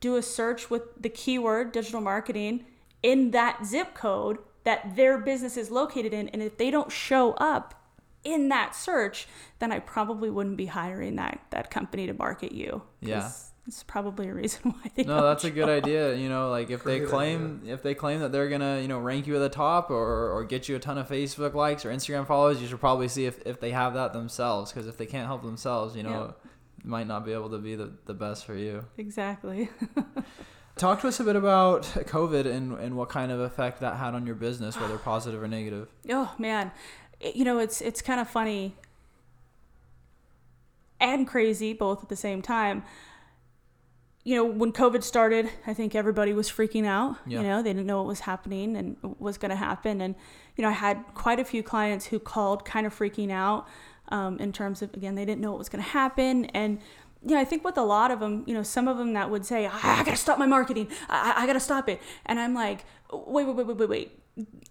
do a search with the keyword digital marketing in that zip code that their business is located in. And if they don't show up in that search, then I probably wouldn't be hiring that, that company to market you. Yeah. 'Cause It's probably a reason why they No, don't that's a good idea. You know, like if they Great claim if they claim that they're gonna you know rank you at the top or or get you a ton of Facebook likes or Instagram follows, you should probably see if if they have that themselves. Because if they can't help themselves, you know, it might not be able to be the the best for you. Exactly. Talk to us a bit about COVID and and what kind of effect that had on your business, whether positive or negative. Oh man, It- you know it's it's kind of funny and crazy both at the same time. You know, when COVID started, I think everybody was freaking out. Yeah. You know, they didn't know what was happening and was going to happen. And you know, I had quite a few clients who called, kind of freaking out um, in terms of again, they didn't know what was going to happen and. You know, I think with a lot of them, you know, some of them that would say, I, I gotta stop my marketing. I, I- I gotta stop it. And I'm like, wait, wait, wait, wait, wait, wait.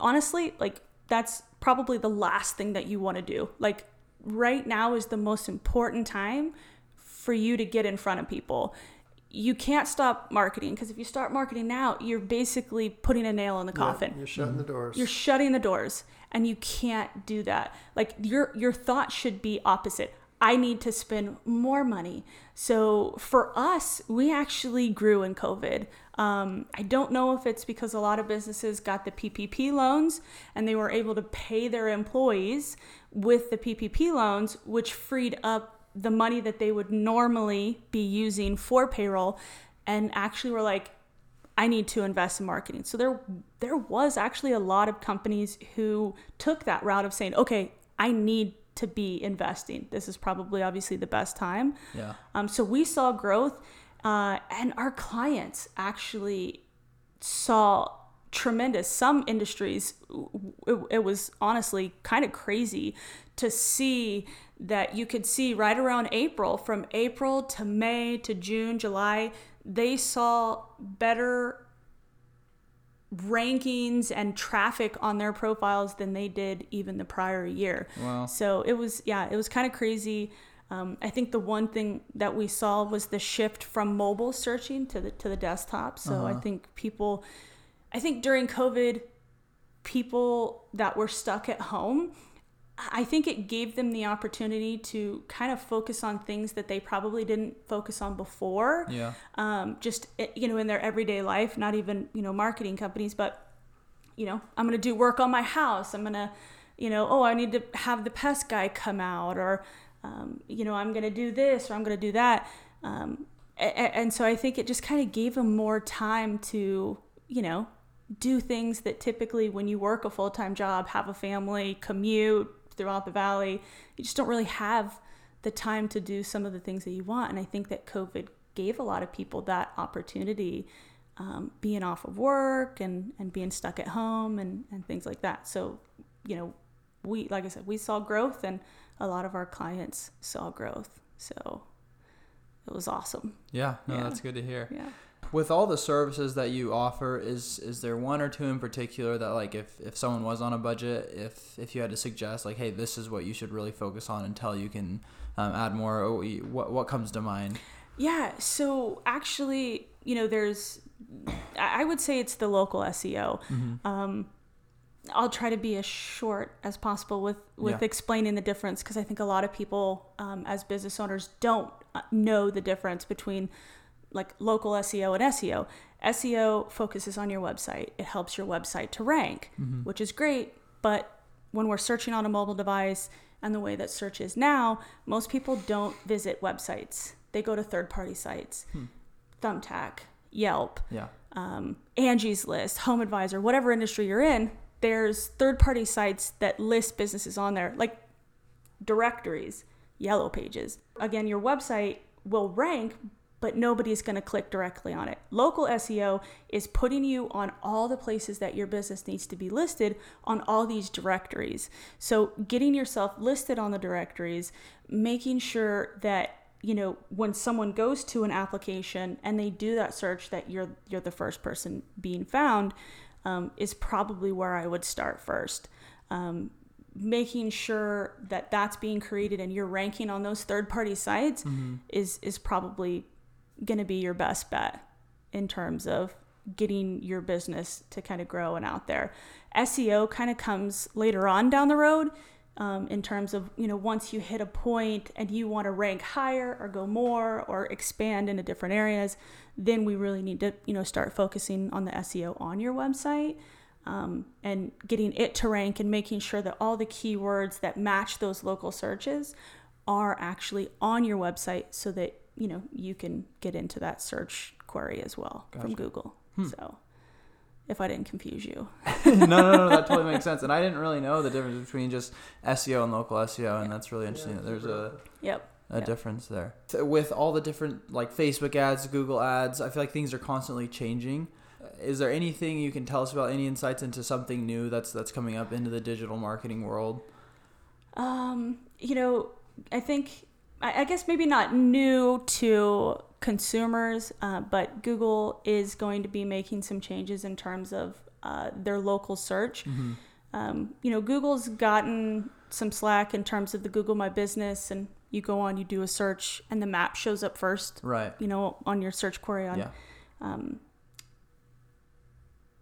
Honestly, like, that's probably the last thing that you want to do. Like, right now is the most important time for you to get in front of people. You can't stop marketing because if you start marketing now, you're basically putting a nail in the coffin You're shutting the doors. you're shutting the doors and you can't do that like your your thought should be opposite i need to spend more money so for us we actually grew in covid um, i don't know if it's because a lot of businesses got the ppp loans and they were able to pay their employees with the ppp loans which freed up the money that they would normally be using for payroll and actually were like I need to invest in marketing. So there there was actually a lot of companies who took that route of saying, okay, I need to be investing. This is probably obviously the best time. Yeah. Um, so we saw growth, uh, and our clients actually saw tremendous. Some industries, it, it was honestly kind of crazy to see that you could see right around April, from April to May to June, July, they saw better rankings and traffic on their profiles than they did even the prior year. Wow. So it was, yeah, it was kind of crazy. Um, I think the one thing that we saw was the shift from mobile searching to the to the desktop. So I think people, I think during COVID, people that were stuck at home, I think it gave them the opportunity to kind of focus on things that they probably didn't focus on before. Yeah. um, just eh, you know in their everyday life not even you know marketing companies but you know i'm gonna do work on my house. I'm gonna you know oh i need to have the pest guy come out or um, you know i'm gonna do this or i'm gonna do that. Um, and, and so i think it just kind of gave them more time to you know do things that typically when you work a full-time job have a family commute throughout the valley you just don't really have the time to do some of the things that you want and i think that covid gave a lot of people that opportunity um, being off of work and, and being stuck at home and, and things like that so you know we like i said we saw growth and a lot of our clients saw growth so it was awesome Yeah. No, Yeah. that's good to hear. yeah with all the services that you offer is is there one or two in particular that like if if someone was on a budget if if you had to suggest like hey this is what you should really focus on until you can um, add more what what comes to mind Yeah, so actually, you know, there's, I would say it's the local SEO. Um, I'll try to be as short as possible with with Yeah. explaining the difference because I think a lot of people, um, as business owners, don't uh, know the difference between like local SEO and SEO. SEO focuses on your website. It helps your website to rank, which is great. But when we're searching on a mobile device and the way that search is now, most people don't visit websites. They go to third party sites, Thumbtack, Yelp, yeah um, Angie's List, Home Advisor, whatever industry you're in, there's third party sites that list businesses on there, like directories, yellow pages. Again, your website will rank, but nobody's going to click directly on it. Local SEO is putting you on all the places that your business needs to be listed on all these directories. So, getting yourself listed on the directories, making sure that you know when someone goes to an application and they do that search that you're you're the first person being found um, is probably where I would start first. Um, making sure that that's being created and you're ranking on those third party sites Mm-hmm. is is probably going to be your best bet in terms of getting your business to kind of grow and out there. SEO kind of comes later on down the road um, in terms of, you know, once you hit a point and you want to rank higher or go more or expand into different areas, then we really need to, you know, start focusing on the SEO on your website. Um, and getting it to rank and making sure that all the keywords that match those local searches are actually on your website so that you know you can get into that search query as well from Google. So if I didn't confuse you. no, no, no, that totally makes sense. And I didn't really know the difference between just SEO and local SEO, and that's really interesting. that There's a Yep. a Yeah. difference there. With all the different like Facebook ads, Google ads, I feel like things are constantly changing. Is there anything you can tell us about any insights into something new that's that's coming up into the digital marketing world? Um, you know, I think I, I guess maybe not new to consumers, uh, but Google is going to be making some changes in terms of uh, their local search. Um, you know, Google's gotten some slack in terms of the Google My Business, and you go on, you do a search, and the map shows up first. Right. You know, on your search query on Yeah. Um,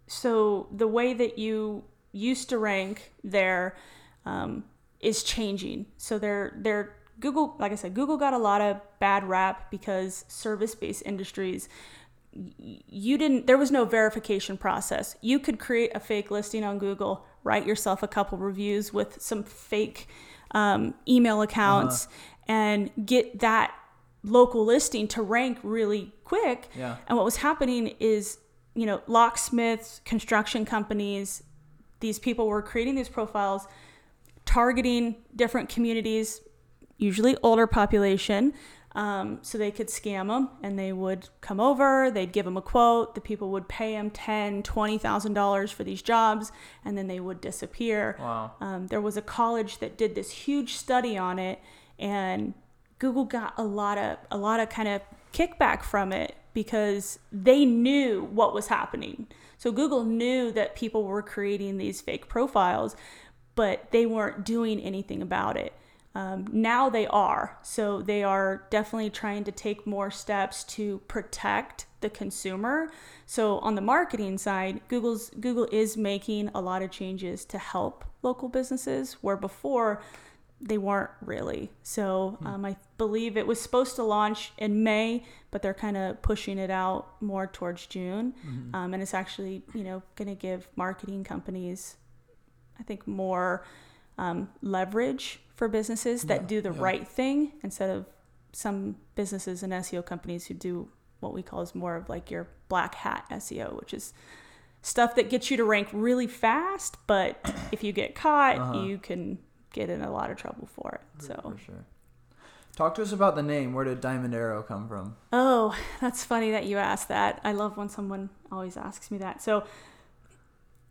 so the way that you used to rank there um, is changing. So they're they're Google, like I said, Google got a lot of bad rap because service-based industries, you didn't. There was no verification process. You could create a fake listing on Google, write yourself a couple reviews with some fake um, email accounts, and get that local listing to rank really quick. Yeah. And what was happening is, you know, locksmiths, construction companies, these people were creating these profiles, targeting different communities, usually older population, um, so they could scam them and they would come over, they'd give them a quote, the people would pay them ten, twenty thousand dollars for these jobs, and then they would disappear. Wow. Um, there was a college that did this huge study on it, and Google got a lot of a lot of kind of kickback from it because they knew what was happening. So Google knew that people were creating these fake profiles, but they weren't doing anything about it. Um, now they are. So they are definitely trying to take more steps to protect the consumer. So on the marketing side, Google's Google is making a lot of changes to help local businesses where before they weren't really. So um, I believe it was supposed to launch in May, but they're kind of pushing it out more towards June. Um, and it's actually, you know, going to give marketing companies, I think, more um, leverage for businesses that Yeah, do the yeah. right thing instead of some businesses and SEO companies who do what we call is more of like your black hat SEO, which is stuff that gets you to rank really fast, but if you get caught, Uh-huh. you can get in a lot of trouble for it. So, For sure. Talk to us about the name. Where did Diamond Arrow come from? oh, that's funny that you asked that. I love when someone always asks me that. So,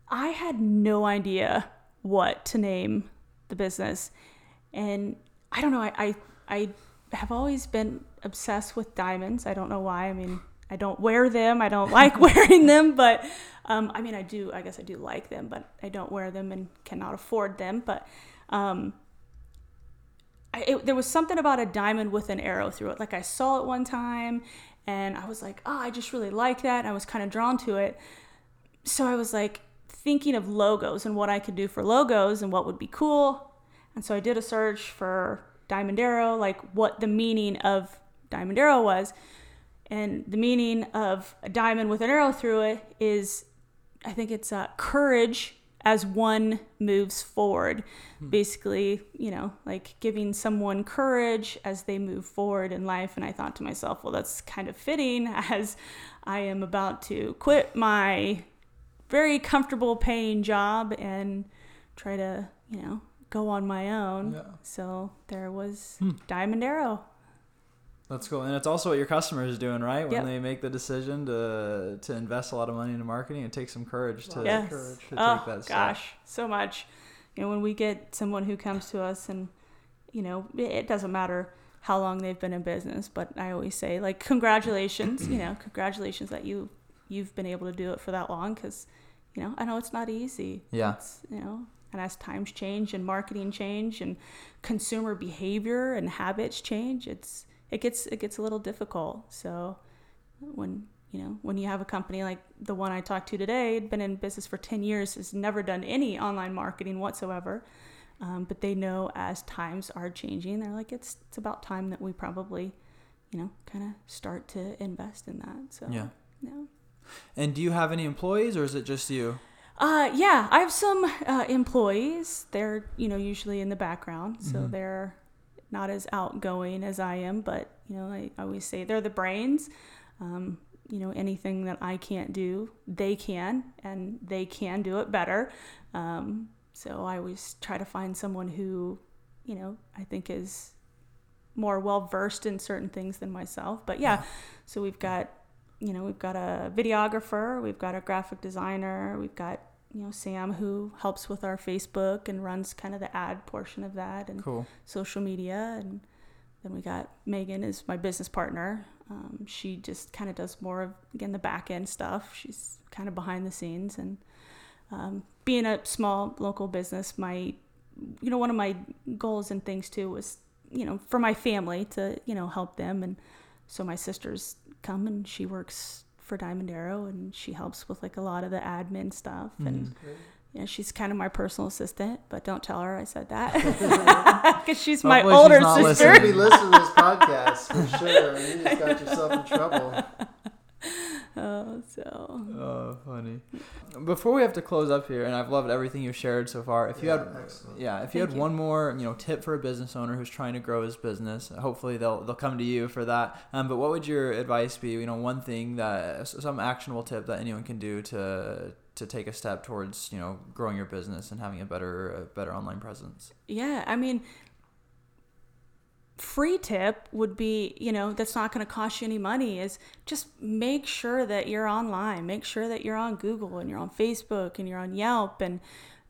I had no idea what to name the business, and I don't know. I I, I have always been obsessed with diamonds. I don't know why. I mean, I don't wear them. I don't like wearing them, but um, I mean, I do. I guess I do like them, but I don't wear them and cannot afford them. But um, I, it, there was something about a diamond with an arrow through it. Like I saw it one time, and I was like, oh, I just really like that. And I was kind of drawn to it. So I was like thinking of logos and what I could do for logos and what would be cool. And so I did a search for diamond arrow, like what the meaning of diamond arrow was. And the meaning of a diamond with an arrow through it is, I think it's uh, courage as one moves forward. Basically, you know, like giving someone courage as they move forward in life. And I thought to myself, well, that's kind of fitting as I am about to quit my very comfortable paying job and try to, you know, go on my own. Yeah. So there was Hmm. Diamond Arrow. That's cool, and it's also what your customers doing, right? When Yep. they make the decision to to invest a lot of money into marketing, it takes some courage to, Yes. courage. to oh take that step. gosh, so much. You know, when we get someone who comes to us and, you know, it, it doesn't matter how long they've been in business, but I always say like congratulations, you know, congratulations that you you've been able to do it for that long because, you know, I know it's not easy. Yeah. It's, you know, and as times change and marketing change and consumer behavior and habits change, it's it gets it gets a little difficult. So when you know when you have a company like the one I talked to today, had been in business for ten years, has never done any online marketing whatsoever, um, but they know as times are changing, they're like it's it's about time that we probably, you know, kind of start to invest in that. So Yeah. yeah. And do you have any employees, or is it just you? Uh, yeah, I have some uh, employees. They're you know usually in the background, so Mhm. they're not as outgoing as I am. But you know, I always say they're the brains. Um, you know, anything that I can't do, they can, and they can do it better. Um, so I always try to find someone who, you know, I think is more well versed in certain things than myself. But yeah, so we've got, you know, we've got a videographer, we've got a graphic designer, we've got, you know, Sam who helps with our Facebook and runs kind of the ad portion of that and Cool. social media. And then we got Megan is my business partner. Um, she just kind of does more of, again, the back end stuff. She's kind of behind the scenes. And um, being a small local business, my, you know, one of my goals and things too was, you know, for my family to, you know, help them. And so my sisters come and she works for Diamond Arrow and she helps with like a lot of the admin stuff. And Mhm. yeah, she's kind of my personal assistant, but don't tell her I said that because she's my Hopefully older She's sister. going to be listening to this podcast for sure. You just got yourself in trouble. Oh, so Oh, funny. Before we have to close up here, and I've loved everything you've shared so far. If you had, excellent. yeah, if you Thank had you. one more, you know, tip for a business owner who's trying to grow his business, hopefully they'll they'll come to you for that. Um, but what would your advice be? You know, one thing that some actionable tip that anyone can do to to take a step towards you know growing your business and having a better a better online presence. yeah, I mean, free tip would be, you know, that's not going to cost you any money is just make sure that you're online. Make sure that you're on Google and you're on Facebook and you're on Yelp and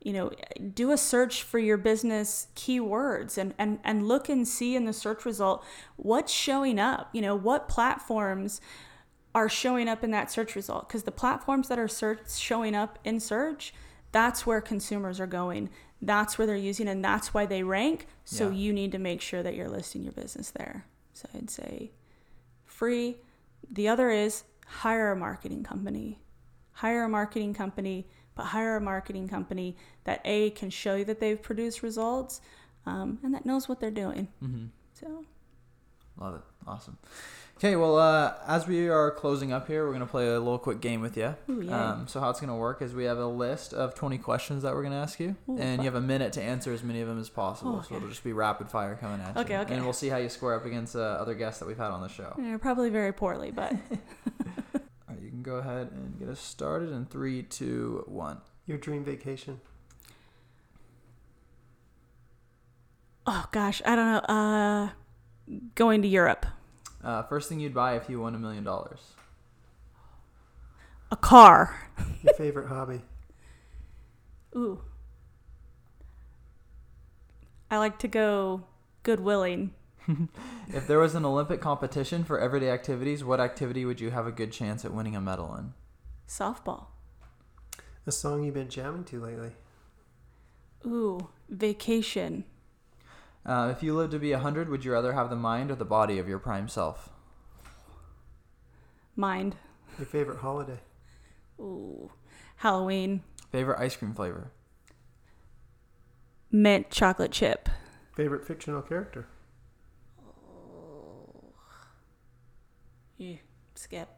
you know, do a search for your business keywords and, and, and look and see in the search result what's showing up. You know, what platforms are showing up in that search result because the platforms that are search showing up in search that's where consumers are going that's where they're using and that's why they rank so Yeah. you need to make sure that you're listing your business there so i'd say free the other is hire a marketing company hire a marketing company but hire a marketing company that a can show you that they've produced results um, and that knows what they're doing Mm-hmm. so Love it. Awesome. Okay, well, uh, as we are closing up here, we're gonna play a little quick game with you. Ooh, yay. Um, so how it's gonna work is we have a list of 20 questions that we're gonna ask you, Ooh, and fun. you have a minute to answer as many of them as possible. Oh, So it'll just be rapid fire coming at you. Okay, okay. And we'll see how you square up against uh, other guests that we've had on the show. yeah, probably very poorly but All right, you can go ahead and get us started in three, two, one. Your dream vacation. oh gosh i don't know uh going to europe Uh, first thing you'd buy if you won a million dollars. a car Your favorite hobby. ooh i like to go goodwilling If there was an Olympic competition for everyday activities, what activity would you have a good chance at winning a medal in? softball A song you've been jamming to lately. ooh vacation Uh, if you lived to be 100, would you rather have the mind or the body of your prime self? mind Your favorite holiday. ooh halloween Favorite ice cream flavor? mint chocolate chip Favorite fictional character. yeah, skip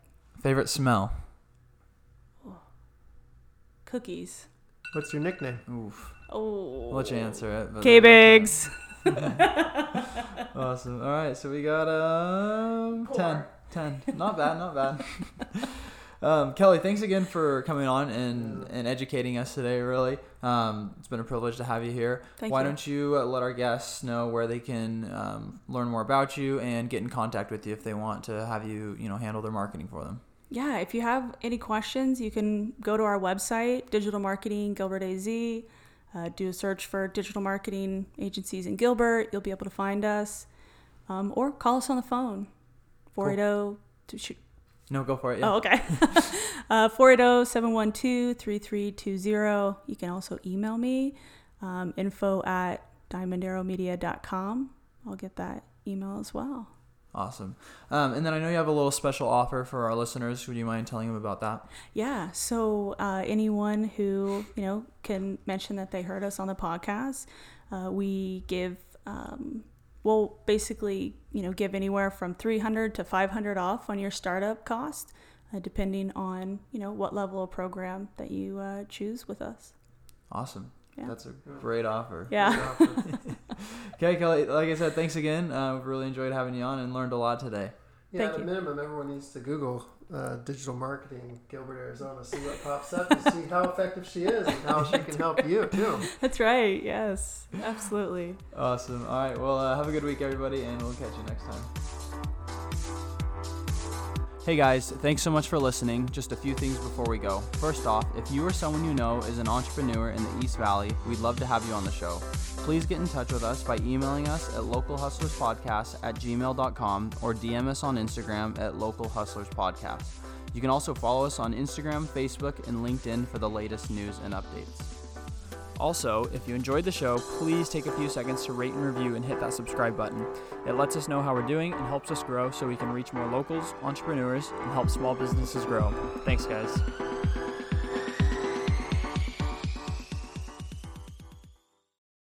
Favorite smell? cookies What's your nickname? Oof. oh I'll let you answer it. but- k bigs Awesome. All right, so we got um 10. 10. Not bad, not bad. Um, Kelly, thanks again for coming on and, and educating us today. Really, um, it's been a privilege to have you here. Thank Why you. don't you uh, let our guests know where they can um, learn more about you and get in contact with you if they want to have you, you know, handle their marketing for them. Yeah, if you have any questions, you can go to our website, Digital Marketing Gilbert AZ. Uh, do a search for digital marketing agencies in Gilbert. You'll be able to find us. Um, or call us on the phone. 480 to shoot. No, go for it. Yeah. Oh, okay. uh, 480 712 3320. You can also email me, um, info at diamondarrowmedia.com. I'll get that email as well. Awesome. Um, and then I know you have a little special offer for our listeners. Would you mind telling them about that? Yeah. So uh, anyone who you know can mention that they heard us on the podcast, uh, we give. Um, we'll basically you know give anywhere from 300 to 500 off on your startup cost, uh, depending on you know what level of program that you uh, choose with us. Awesome. Yeah. That's a great offer. Yeah. Okay, Kelly. Like I said, thanks again. Uh, we've really enjoyed having you on and learned a lot today. Yeah, Thank at a you. minimum, everyone needs to Google uh, digital marketing Gilbert, Arizona, see what pops up, and see how effective she is and how she can help you too. That's right. Yes. Absolutely. Awesome. All right. Well, uh, have a good week, everybody, and we'll catch you next time. Hey guys, thanks so much for listening. Just a few things before we go. First off, if you or someone you know is an entrepreneur in the East Valley, we'd love to have you on the show. Please get in touch with us by emailing us at localhustlerspodcast at gmail.com or DM us on Instagram at localhustlerspodcast. You can also follow us on Instagram, Facebook, and LinkedIn for the latest news and updates. Also, if you enjoyed the show, please take a few seconds to rate and review and hit that subscribe button. It lets us know how we're doing and helps us grow so we can reach more locals, entrepreneurs, and help small businesses grow. Thanks, guys.